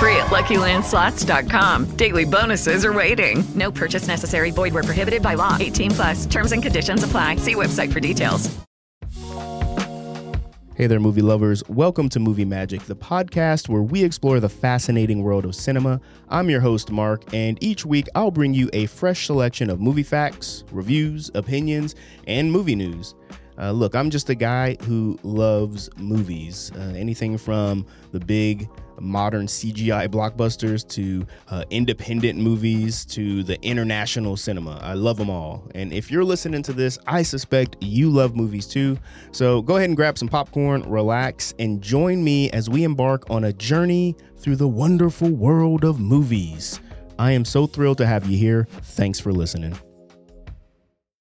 Play for free at LuckyLandSlots.com. Daily bonuses are waiting. No purchase necessary. Void were prohibited by law. 18 plus. Terms and conditions apply. See website for details. Hey there, movie lovers. Welcome to Movie Magic, the podcast where we explore the fascinating world of cinema. I'm your host, Mark, and each week I'll bring you a fresh selection of movie facts, reviews, opinions, and movie news. Uh, look, I'm just a guy who loves movies. Uh, anything from the big modern CGI blockbusters to uh, independent movies to the international cinema. I love them all. And if you're listening to this, I suspect you love movies too. So go ahead and grab some popcorn, relax, and join me as we embark on a journey through the wonderful world of movies. I am so thrilled to have you here. Thanks for listening.